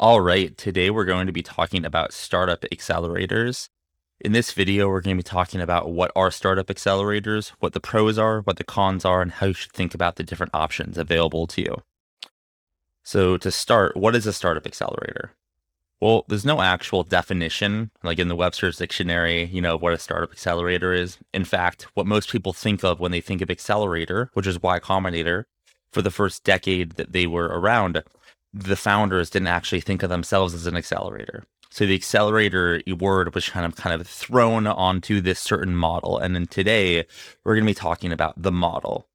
All right, today we're going to be talking about startup accelerators. In this video, we're going to be talking about what are startup accelerators, what the pros are, what the cons are, and how you should think about the different options available to you. So, to start, what is a startup accelerator? Well, there's no actual definition, like in the Webster's dictionary, you know, what a startup accelerator is. In fact, what most people think of when they think of accelerator, which is Y Combinator, for the first decade that they were around, the founders didn't actually think of themselves as an accelerator. So the accelerator word was kind of kind of thrown onto this certain model. And then today we're going to be talking about the model.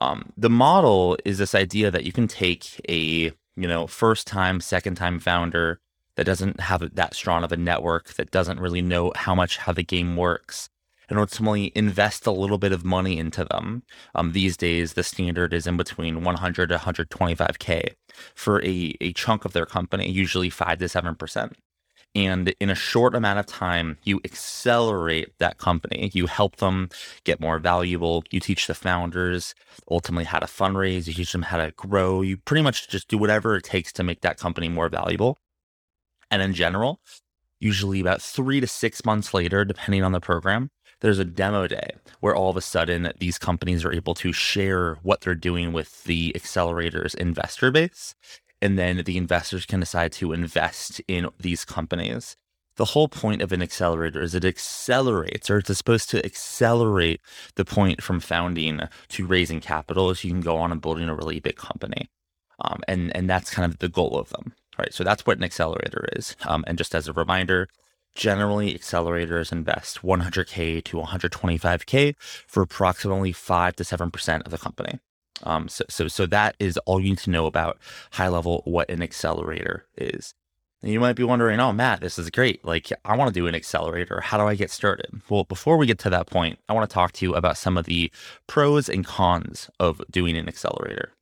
Um, the model is this idea that you can take a you know first time, second time founder that doesn't have that strong of a network, that doesn't really know how much how the game works, and ultimately invest a little bit of money into them. Um, these days, the standard is in between 100 to 125K for a, a chunk of their company, usually 5 to 7%. And in a short amount of time, you accelerate that company. You help them get more valuable. You teach the founders ultimately how to fundraise. You teach them how to grow. You pretty much just do whatever it takes to make that company more valuable. And in general, usually about three to six months later, depending on the program, there's a demo day where all of a sudden these companies are able to share what they're doing with the accelerator's investor base. And then the investors can decide to invest in these companies. The whole point of an accelerator is it accelerates, or it's supposed to accelerate the point from founding to raising capital so you can go on and building a really big company. Um, and, and that's kind of the goal of them. Right. So that's what an accelerator is. Um, and just as a reminder, Generally, accelerators invest 100K to 125K for approximately 5 to 7% of the company. Um, so, so, so that is all you need to know about high level what an accelerator is. And you might be wondering, oh, Matt, this is great. Like, I want to do an accelerator. How do I get started? Well, before we get to that point, I want to talk to you about some of the pros and cons of doing an accelerator.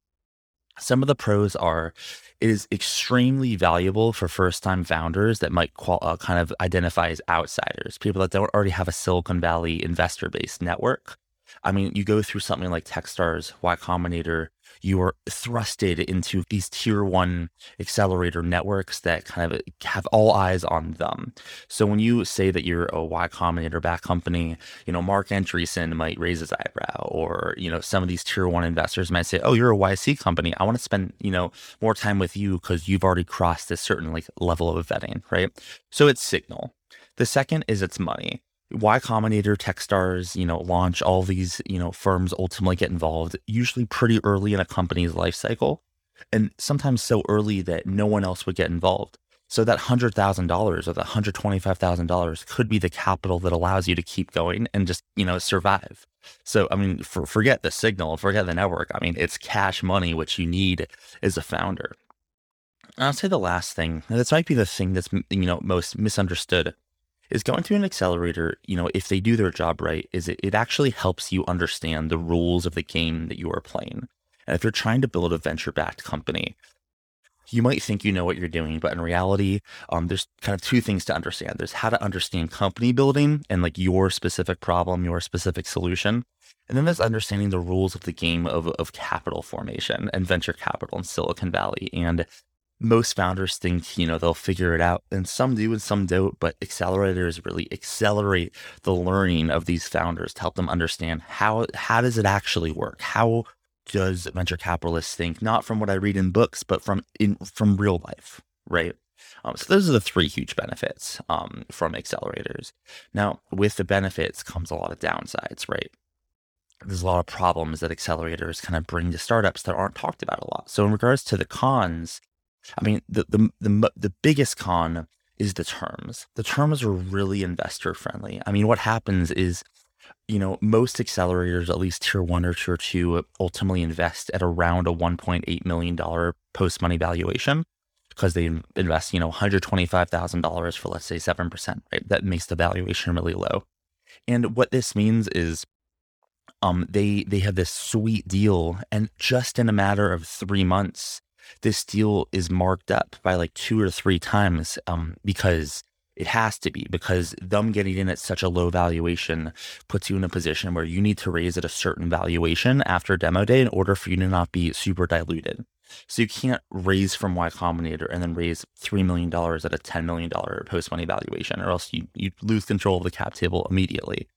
Some of the pros are it is extremely valuable for first time founders that might qual- uh, kind of identify as outsiders, people that don't already have a Silicon Valley investor based network. I mean, you go through something like Techstars, Y Combinator, you are thrusted into these tier one accelerator networks that kind of have all eyes on them. So when you say that you're a Y Combinator back company, you know, Marc Andreessen might raise his eyebrow, or, you know, some of these tier one investors might say, oh, you're a YC company. I want to spend, you know, more time with you because you've already crossed this certain like level of vetting, right? So it's signal. The second is it's money. Y Combinator, Techstars, you know, launch all these, you know, firms ultimately get involved, usually pretty early in a company's life cycle, and sometimes so early that no one else would get involved. So that hundred thousand dollars or thousand dollars could be the capital that allows you to keep going and just, you know, survive. So I mean, for, forget the signal, forget the network. I mean, it's cash money which you need as a founder. And I'll say the last thing. This might be the thing that's you know most misunderstood is going through an accelerator, you know, if they do their job right, is it, it actually helps you understand the rules of the game that you are playing. And if you're trying to build a venture backed company, you might think you know what you're doing, but in reality, um, there's kind of two things to understand. There's how to understand company building and like your specific problem, your specific solution. And then there's understanding the rules of the game of, of capital formation and venture capital in Silicon Valley. And most founders think you know they'll figure it out and some do and some don't but accelerators really accelerate the learning of these founders to help them understand how how does it actually work? How does venture capitalists think not from what i read in books but from in from real life right? Um, so those are the three huge benefits um, from accelerators. Now with the benefits comes a lot of downsides right? There's a lot of problems that accelerators kind of bring to startups that aren't talked about a lot. So in regards to the cons I mean, the, the, the, the biggest con is the terms. The terms are really investor friendly. I mean, what happens is, you know, most accelerators, at least tier one or tier two, ultimately invest at around a $1.8 million post money valuation because they invest, you know, $125,000 for, let's say, 7%, right? That makes the valuation really low. And what this means is, um, they they have this sweet deal, and just in a matter of three months, this deal is marked up by like two or three times um, because it has to be because them getting in at such a low valuation puts you in a position where you need to raise at a certain valuation after demo day in order for you to not be super diluted. So you can't raise from Y Combinator and then raise $3 million at a $10 million post money valuation, or else you, you lose control of the cap table immediately.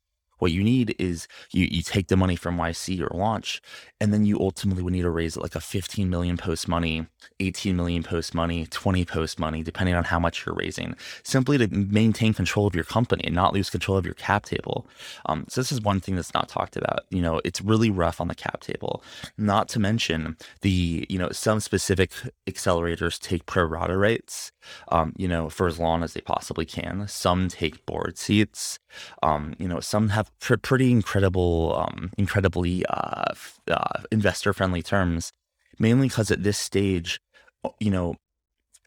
What you need is you, you take the money from YC or launch, and then you ultimately would need to raise like a 15 million post money, 18 million post money, 20 post money, depending on how much you're raising, simply to maintain control of your company and not lose control of your cap table. Um, so this is one thing that's not talked about. You know, it's really rough on the cap table. Not to mention the, you know, some specific accelerators take pro rata rates, um, you know, for as long as they possibly can. Some take board seats. Um, you know, some have pr- pretty incredible, um, incredibly uh, uh, investor friendly terms, mainly because at this stage, you know,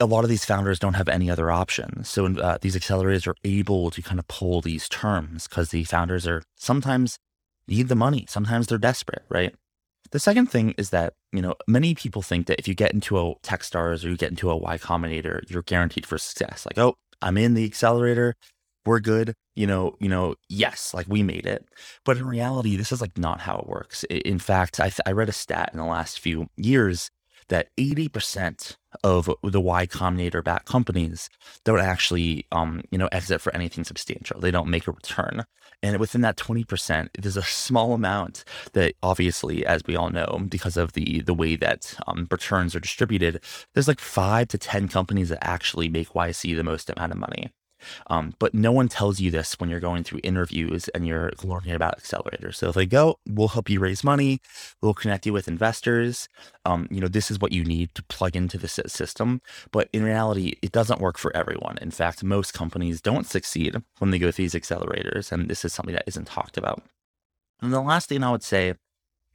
a lot of these founders don't have any other options. So uh, these accelerators are able to kind of pull these terms because the founders are sometimes need the money, sometimes they're desperate, right? The second thing is that, you know, many people think that if you get into a Techstars or you get into a Y Combinator, you're guaranteed for success. Like, oh, I'm in the accelerator we're good you know you know yes like we made it but in reality this is like not how it works in fact i, I read a stat in the last few years that 80% of the Y Combinator backed companies don't actually, um, you know, exit for anything substantial. They don't make a return. And within that 20%, there's a small amount that obviously, as we all know, because of the the way that um, returns are distributed, there's like five to 10 companies that actually make YC the most amount of money. Um, but no one tells you this when you're going through interviews and you're learning about accelerators. So if they go, we'll help you raise money, we'll connect you with investors. Um, you know, this is what you need to plug into the system. But in reality, it doesn't work for everyone. In fact, most companies don't succeed when they go through these accelerators, and this is something that isn't talked about. And the last thing I would say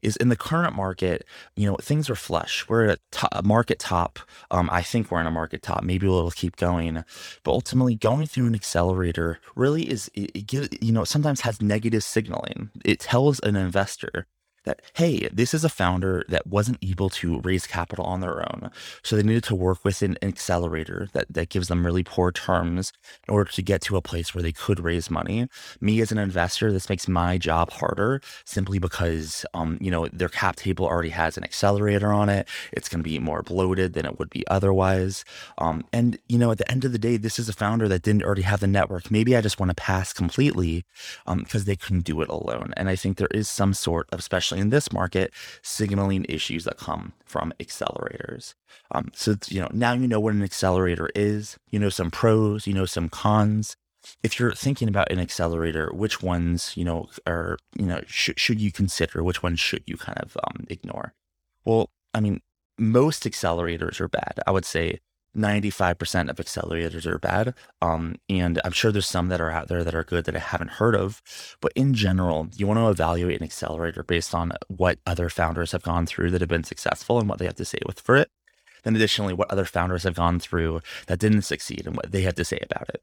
is in the current market, you know, things are flush. We're at a, market top. Um, I think we're in a market top. Maybe we'll keep going, but ultimately, going through an accelerator really is it, it you know sometimes has negative signaling. It tells an investor that, hey, this is a founder that wasn't able to raise capital on their own. So they needed to work with an accelerator that, that gives them really poor terms in order to get to a place where they could raise money. Me as an investor, this makes my job harder simply because, um, you know, their cap table already has an accelerator on it. It's going to be more bloated than it would be otherwise. Um, and, you know, at the end of the day, this is a founder that didn't already have the network. Maybe I just want to pass completely because um, they couldn't do it alone. And I think there is some sort of special especially in this market, signaling issues that come from accelerators. Um, so, you know, now you know what an accelerator is, you know some pros, you know some cons. If you're thinking about an accelerator, which ones, you know, are, you know, sh- should you consider? Which ones should you kind of um, ignore? Well, I mean, most accelerators are bad. I would say 95% of accelerators are bad. Um, and I'm sure there's some that are out there that are good that I haven't heard of. But in general, you want to evaluate an accelerator based on what other founders have gone through that have been successful and what they have to say with for it. Then additionally, what other founders have gone through that didn't succeed and what they had to say about it.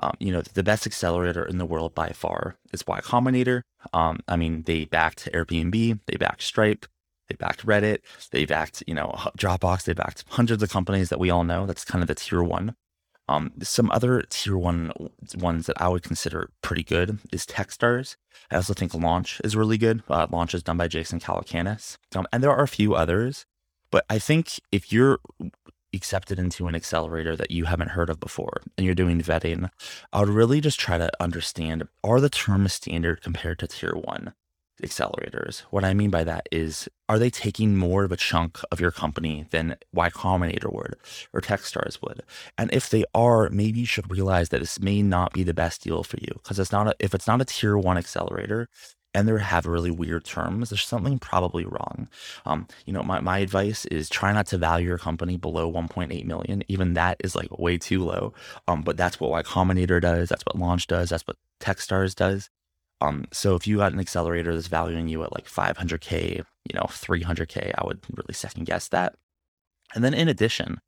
Um, you know, the best accelerator in the world by far is Y Combinator. Um, I mean, they backed Airbnb, they backed Stripe, they backed Reddit. They backed, you know, Dropbox. They backed hundreds of companies that we all know. That's kind of the tier one. Um, some other tier one ones that I would consider pretty good is Techstars. I also think Launch is really good. Uh, Launch is done by Jason Calacanis. Um, and there are a few others. But I think if you're accepted into an accelerator that you haven't heard of before and you're doing vetting, I would really just try to understand are the terms standard compared to tier one? Accelerators. What I mean by that is, are they taking more of a chunk of your company than Y Combinator would or Techstars would? And if they are, maybe you should realize that this may not be the best deal for you because it's not a, if it's not a tier one accelerator and they have really weird terms, there's something probably wrong. Um, you know, my, my advice is try not to value your company below 1.8 million. Even that is like way too low. Um, but that's what Y Combinator does. That's what Launch does. That's what Techstars does. Um, so if you got an accelerator that's valuing you at like 500K, you know, 300K, I would really second guess that. And then in addition,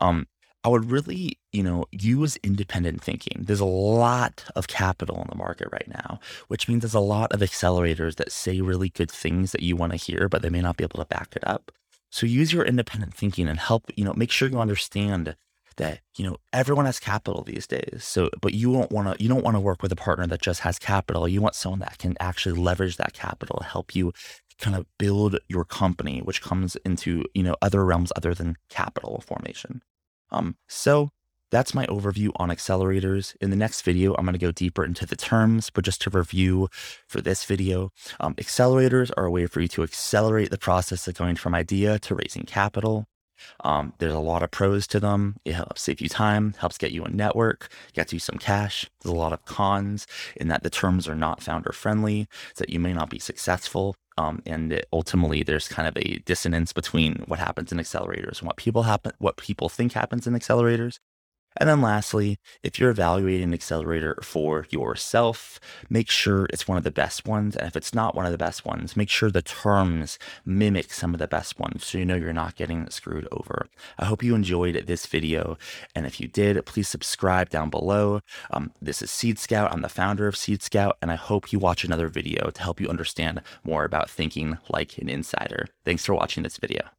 um, I would really, you know, use independent thinking. There's a lot of capital in the market right now, which means there's a lot of accelerators that say really good things that you want to hear, but they may not be able to back it up. So use your independent thinking and help, you know, make sure you understand that you know everyone has capital these days so but you don't want to you don't want to work with a partner that just has capital you want someone that can actually leverage that capital help you kind of build your company, which comes into, you know, other realms other than capital formation. Um, so that's my overview on accelerators. In the next video, I'm going to go deeper into the terms, but just to review for this video, um, accelerators are a way for you to accelerate the process of going from idea to raising capital. Um, there's a lot of pros to them. It helps save you time, helps get you a network, gets you some cash. There's a lot of cons in that the terms are not founder friendly, so that you may not be successful. Um, and it, ultimately, there's kind of a dissonance between what happens in accelerators and what people happen, what people think happens in accelerators. And then lastly, if you're evaluating an accelerator for yourself, make sure it's one of the best ones. And if it's not one of the best ones, make sure the terms mimic some of the best ones so you know you're not getting screwed over. I hope you enjoyed this video. And if you did, please subscribe down below. Um, this is Seed Scout. I'm the founder of Seed Scout, and I hope you watch another video to help you understand more about thinking like an insider. Thanks for watching this video.